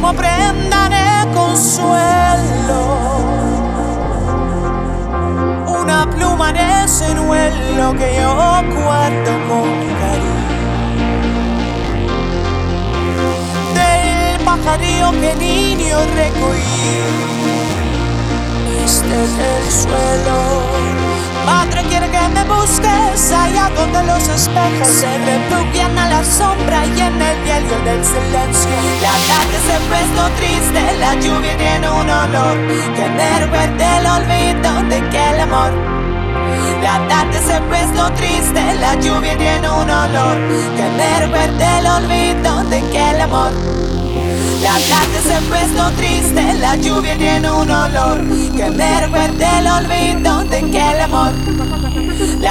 como prenda de consuelo. Una pluma de señuelo que yo guardo con cariño. Del pajarillo que niño recogí desde el suelo. Que me busques allá donde los espejos se refugian a la sombra y en el hielo del silencio. La tarde se puesto triste, la lluvia tiene un olor que me recuerda el olvido de aquel amor. La tarde se puesto triste, la lluvia tiene un olor que me recuerda el olvido de aquel amor. La tarde se puesto triste, la lluvia tiene un olor que me recuerda el olvido de aquel amor.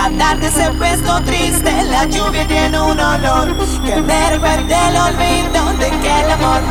La tarde se puesto triste, la lluvia tiene un olor que me recuerda el olvido de aquel amor.